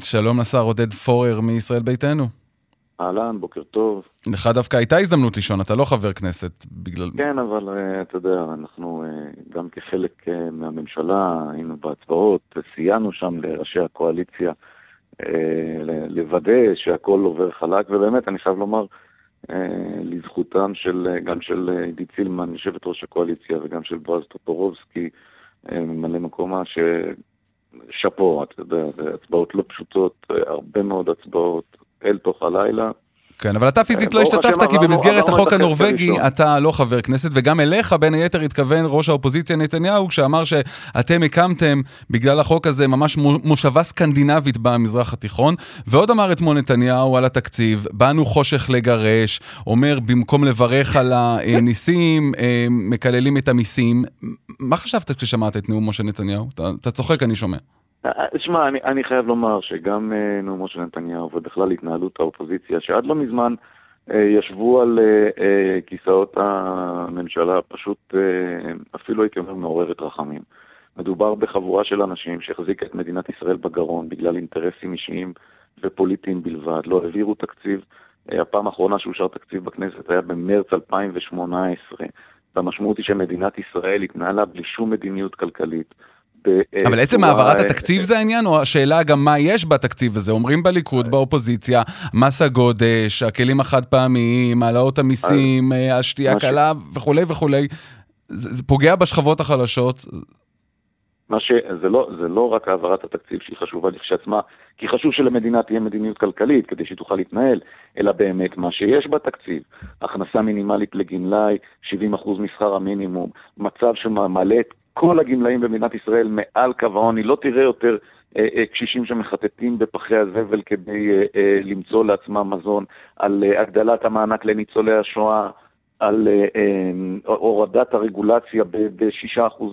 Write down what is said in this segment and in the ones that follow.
שלום לשר עודד פורר מישראל ביתנו. אהלן, בוקר טוב. לך דווקא הייתה הזדמנות לישון, אתה לא חבר כנסת בגלל... כן, אבל uh, אתה יודע, אנחנו uh, גם כחלק uh, מהממשלה היינו בהצבעות, סייענו שם לראשי הקואליציה לוודא שהכל עובר חלק, ובאמת, אני חייב לומר, לזכותם של, גם של עידית סילמן, יושבת ראש הקואליציה, וגם של בועז טופורובסקי, ממלא מקומה, ש... שאפו, אתה יודע, הצבעות לא פשוטות, הרבה מאוד הצבעות אל תוך הלילה. כן, אבל אתה פיזית לא השתתפת, כי במסגרת החוק הנורבגי אתה לא חבר כנסת, וגם אליך בין היתר התכוון ראש האופוזיציה נתניהו, כשאמר שאתם הקמתם בגלל החוק הזה ממש מושבה סקנדינבית במזרח התיכון, ועוד אמר אתמול נתניהו על התקציב, באנו חושך לגרש, אומר במקום לברך על הניסים, אה, מקללים את המיסים. מה חשבת כששמעת את נאומו של נתניהו? אתה צוחק, אני שומע. שמע, אני, אני חייב לומר שגם uh, נאומו של נתניהו ובכלל התנהלות האופוזיציה, שעד לא מזמן uh, ישבו על uh, uh, כיסאות הממשלה, פשוט uh, אפילו הייתי אומר מעוררת רחמים. מדובר בחבורה של אנשים שהחזיקה את מדינת ישראל בגרון בגלל אינטרסים אישיים ופוליטיים בלבד, לא העבירו תקציב. Uh, הפעם האחרונה שאושר תקציב בכנסת היה במרץ 2018, והמשמעות היא שמדינת ישראל התנהלה בלי שום מדיניות כלכלית. אבל עצם העברת התקציב זה העניין, או השאלה גם מה יש בתקציב הזה? אומרים בליכוד, באופוזיציה, מס הגודש, הכלים החד פעמיים, העלאות המיסים, אה, השתייה הקלה וכולי וכולי. זה פוגע בשכבות החלשות. מה ש... זה לא, זה לא רק העברת התקציב שהיא חשובה לכשעצמה, כי חשוב שלמדינה תהיה מדיניות כלכלית כדי שהיא תוכל להתנהל, אלא באמת מה שיש בתקציב, הכנסה מינימלית לגמלאי, 70% משכר המינימום, מצב שמעלה את כל הגמלאים במדינת ישראל מעל קו העוני, לא תראה יותר אה, אה, קשישים שמחטטים בפחי הזבל כדי אה, למצוא לעצמם מזון, על הגדלת המענק לניצולי השואה, על אה, אה, הורדת הרגולציה ב-6%,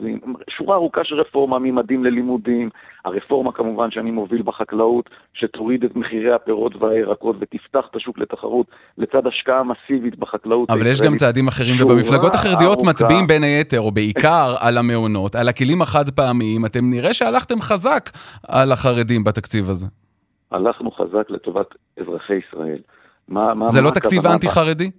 שורה ארוכה של רפורמה ממדים ללימודים, הרפורמה כמובן שאני מוביל בחקלאות, שתוריד את מחירי הפירות והירקות ותפתח את השוק לתחרות, לצד השקעה מסיבית בחקלאות. אבל יש גם צעדים אחרים, ובמפלגות החרדיות מצביעים בין היתר, או בעיקר על המעונות, על הכלים החד פעמיים, אתם נראה שהלכתם חזק על החרדים בתקציב הזה. הלכנו חזק לטובת אזרחי ישראל. מה, מה, זה מה לא תקציב אנטי-חרדי?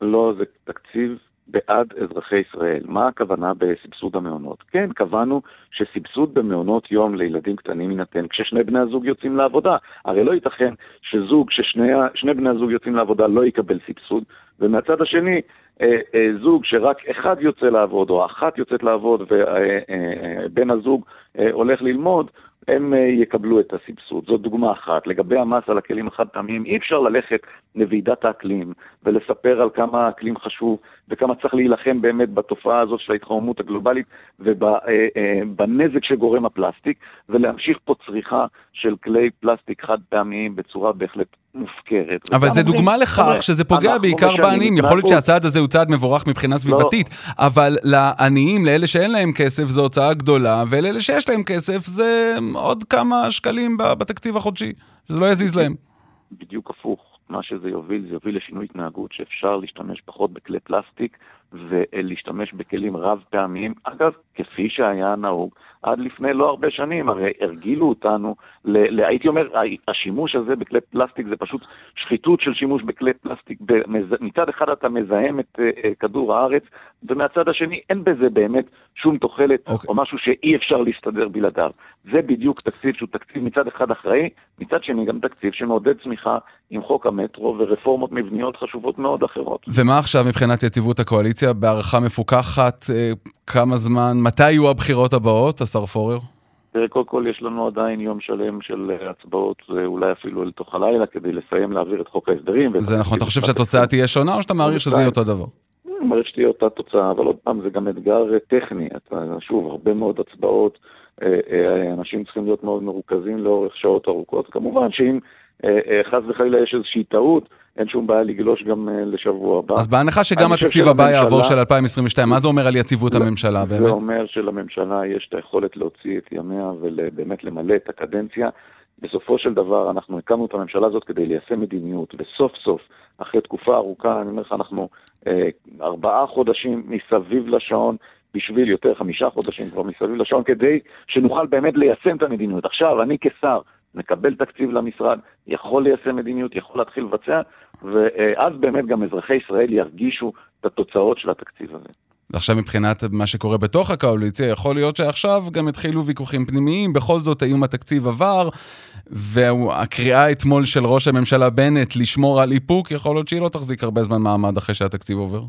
לא, זה תקציב בעד אזרחי ישראל. מה הכוונה בסבסוד המעונות? כן, קבענו שסבסוד במעונות יום לילדים קטנים יינתן כששני בני הזוג יוצאים לעבודה. הרי לא ייתכן שזוג, ששני בני הזוג יוצאים לעבודה לא יקבל סבסוד, ומהצד השני, אה, אה, זוג שרק אחד יוצא לעבוד או אחת יוצאת לעבוד ובן הזוג אה, הולך ללמוד, הם יקבלו את הסבסוד. זו דוגמה אחת. לגבי המס על הכלים החד פעמיים, אי אפשר ללכת לוועידת האקלים ולספר על כמה האקלים חשוב וכמה צריך להילחם באמת בתופעה הזאת של ההתחממות הגלובלית ובנזק שגורם הפלסטיק, ולהמשיך פה צריכה של כלי פלסטיק חד פעמיים בצורה בהחלט מופקרת. אבל זה דוגמה לכך שזה פוגע בעיקר בעניים. יכול להיות שהצעד הזה הוא צעד מבורך מבחינה לא. סביבתית, לא. אבל לעניים, לאלה שאין להם כסף, זו הוצאה גדולה, ולאלה שיש להם כסף זה עוד כמה שקלים בתקציב החודשי, שזה לא יזיז להם. בדיוק הפוך. מה שזה יוביל, זה יוביל לשינוי התנהגות שאפשר להשתמש פחות בכלי פלסטיק ולהשתמש בכלים רב פעמיים. אגב, כפי שהיה נהוג עד לפני לא הרבה שנים, הרי הרגילו אותנו, ל, ל, הייתי אומר, השימוש הזה בכלי פלסטיק זה פשוט שחיתות של שימוש בכלי פלסטיק. במז, מצד אחד אתה מזהם את uh, כדור הארץ, ומהצד השני אין בזה באמת שום תוחלת okay. אוקיי. או משהו שאי אפשר להסתדר בלעדיו. זה בדיוק תקציב שהוא תקציב מצד אחד אחראי, מצד שני גם תקציב שמעודד צמיחה עם חוק המטרו ורפורמות מבניות חשובות מאוד אחרות. ומה עכשיו מבחינת יציבות הקואליציה? בהערכה מפוקחת, אה, כמה זמן, מתי יהיו הבחירות הבאות, השר פורר? תראה, קודם כל יש לנו עדיין יום שלם של אה, הצבעות, אולי אפילו אל תוך הלילה, כדי לסיים להעביר את חוק ההסדרים. זה נכון, אתה חושב שהתוצאה תהיה שונה, או שאתה מעריך שזה יהיה אותו דבר? אני מעריך שתהיה אותה תוצאה, אבל עוד פעם, זה גם אתגר טכני. אתה, שוב, הרבה מאוד הצבעות, אנשים צריכים להיות מאוד מרוכזים לאורך שעות ארוכות. כמובן שאם אה, אה, חס וחלילה יש איזושהי טעות, אין שום בעיה לגלוש גם אה, לשבוע הבא. אז בהנחה שגם התקציב הבא יעבור של 2022, מה זה אומר על יציבות לא, הממשלה באמת? זה אומר שלממשלה יש את היכולת להוציא את ימיה ובאמת למלא את הקדנציה. בסופו של דבר אנחנו הקמנו את הממשלה הזאת כדי ליישם מדיניות, וסוף סוף, אחרי תקופה ארוכה, אני אומר לך, אנחנו אה, ארבעה חודשים מסביב לשעון, בשביל יותר חמישה חודשים כבר מסביב לשעון, כדי שנוכל באמת ליישם את המדיניות. עכשיו, אני כשר, מקבל תקציב למשרד, יכול ליישם מדיניות, יכול להתחיל לבצע, ואז באמת גם אזרחי ישראל ירגישו את התוצאות של התקציב הזה. ועכשיו מבחינת מה שקורה בתוך הקואליציה, יכול להיות שעכשיו גם התחילו ויכוחים פנימיים, בכל זאת האם התקציב עבר, והקריאה אתמול של ראש הממשלה בנט לשמור על איפוק, יכול להיות שהיא לא תחזיק הרבה זמן מעמד אחרי שהתקציב עובר.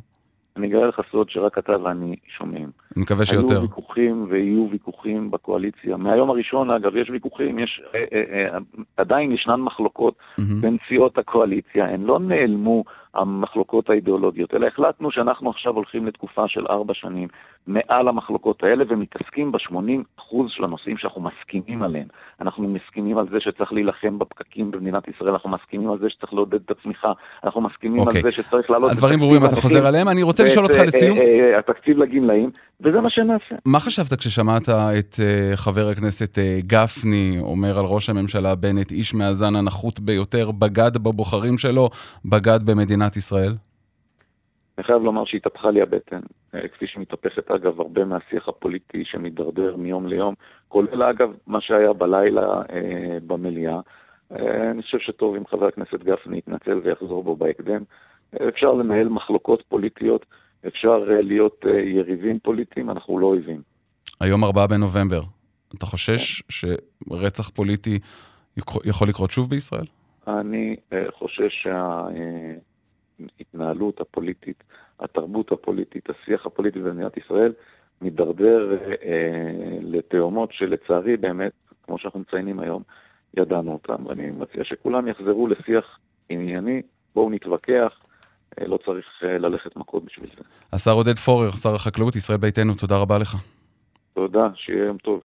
אני אגלה לך סוד שרק אתה ואני שומעים. אני מקווה שיותר. היו ויכוחים ויהיו ויכוחים בקואליציה. מהיום הראשון, אגב, יש ויכוחים, יש, אה, אה, אה, עדיין ישנן מחלוקות mm-hmm. בין סיעות הקואליציה, הן לא נעלמו המחלוקות האידיאולוגיות, אלא החלטנו שאנחנו עכשיו הולכים לתקופה של ארבע שנים מעל המחלוקות האלה ומתעסקים ב-80% של הנושאים שאנחנו מסכימים עליהם. אנחנו מסכימים על זה שצריך להילחם בפקקים במדינת ישראל, אנחנו מסכימים על זה שצריך לעודד את הצמיחה, אנחנו מסכימים okay. על אוקיי. זה שצריך לעלות... הדברים ברורים, אתה חוזר עליהם. אני רוצה לשאול אותך לסיום. אה, אה, התקציב לגמלאים, וזה מה שנעשה. מה חשבת כששמעת את אה, חבר הכנסת גפני אומר על ראש הממשלה בנט, איש מהזן הנחות ביותר, בגד בבוחרים שלו, בגד במדינת ישראל? אני חייב לומר שהתהפכה לי הבטן, אה, כפי שמתהפכת אגב הרבה מהשיח הפוליטי שמידרדר מיום ליום, כולל אגב מה שהיה בלילה אה, במליאה. אה, אני חושב שטוב אם חבר הכנסת גפני יתנצל ויחזור בו בהקדם. אה, אפשר לנהל מחלוקות פוליטיות, אפשר אה, להיות אה, יריבים פוליטיים, אנחנו לא אויבים. היום 4 בנובמבר, אתה חושש. שרצח פוליטי יכול לקרות שוב בישראל? אני אה, חושש שה... אה, ההתנהלות הפוליטית, התרבות הפוליטית, השיח הפוליטי במדינת ישראל, מידרדר אה, לתאומות שלצערי באמת, כמו שאנחנו מציינים היום, ידענו אותם. ואני מציע שכולם יחזרו לשיח ענייני, בואו נתווכח, אה, לא צריך אה, ללכת מכות בשביל זה. השר עודד פורר, שר החקלאות, ישראל ביתנו, תודה רבה לך. תודה, שיהיה יום טוב.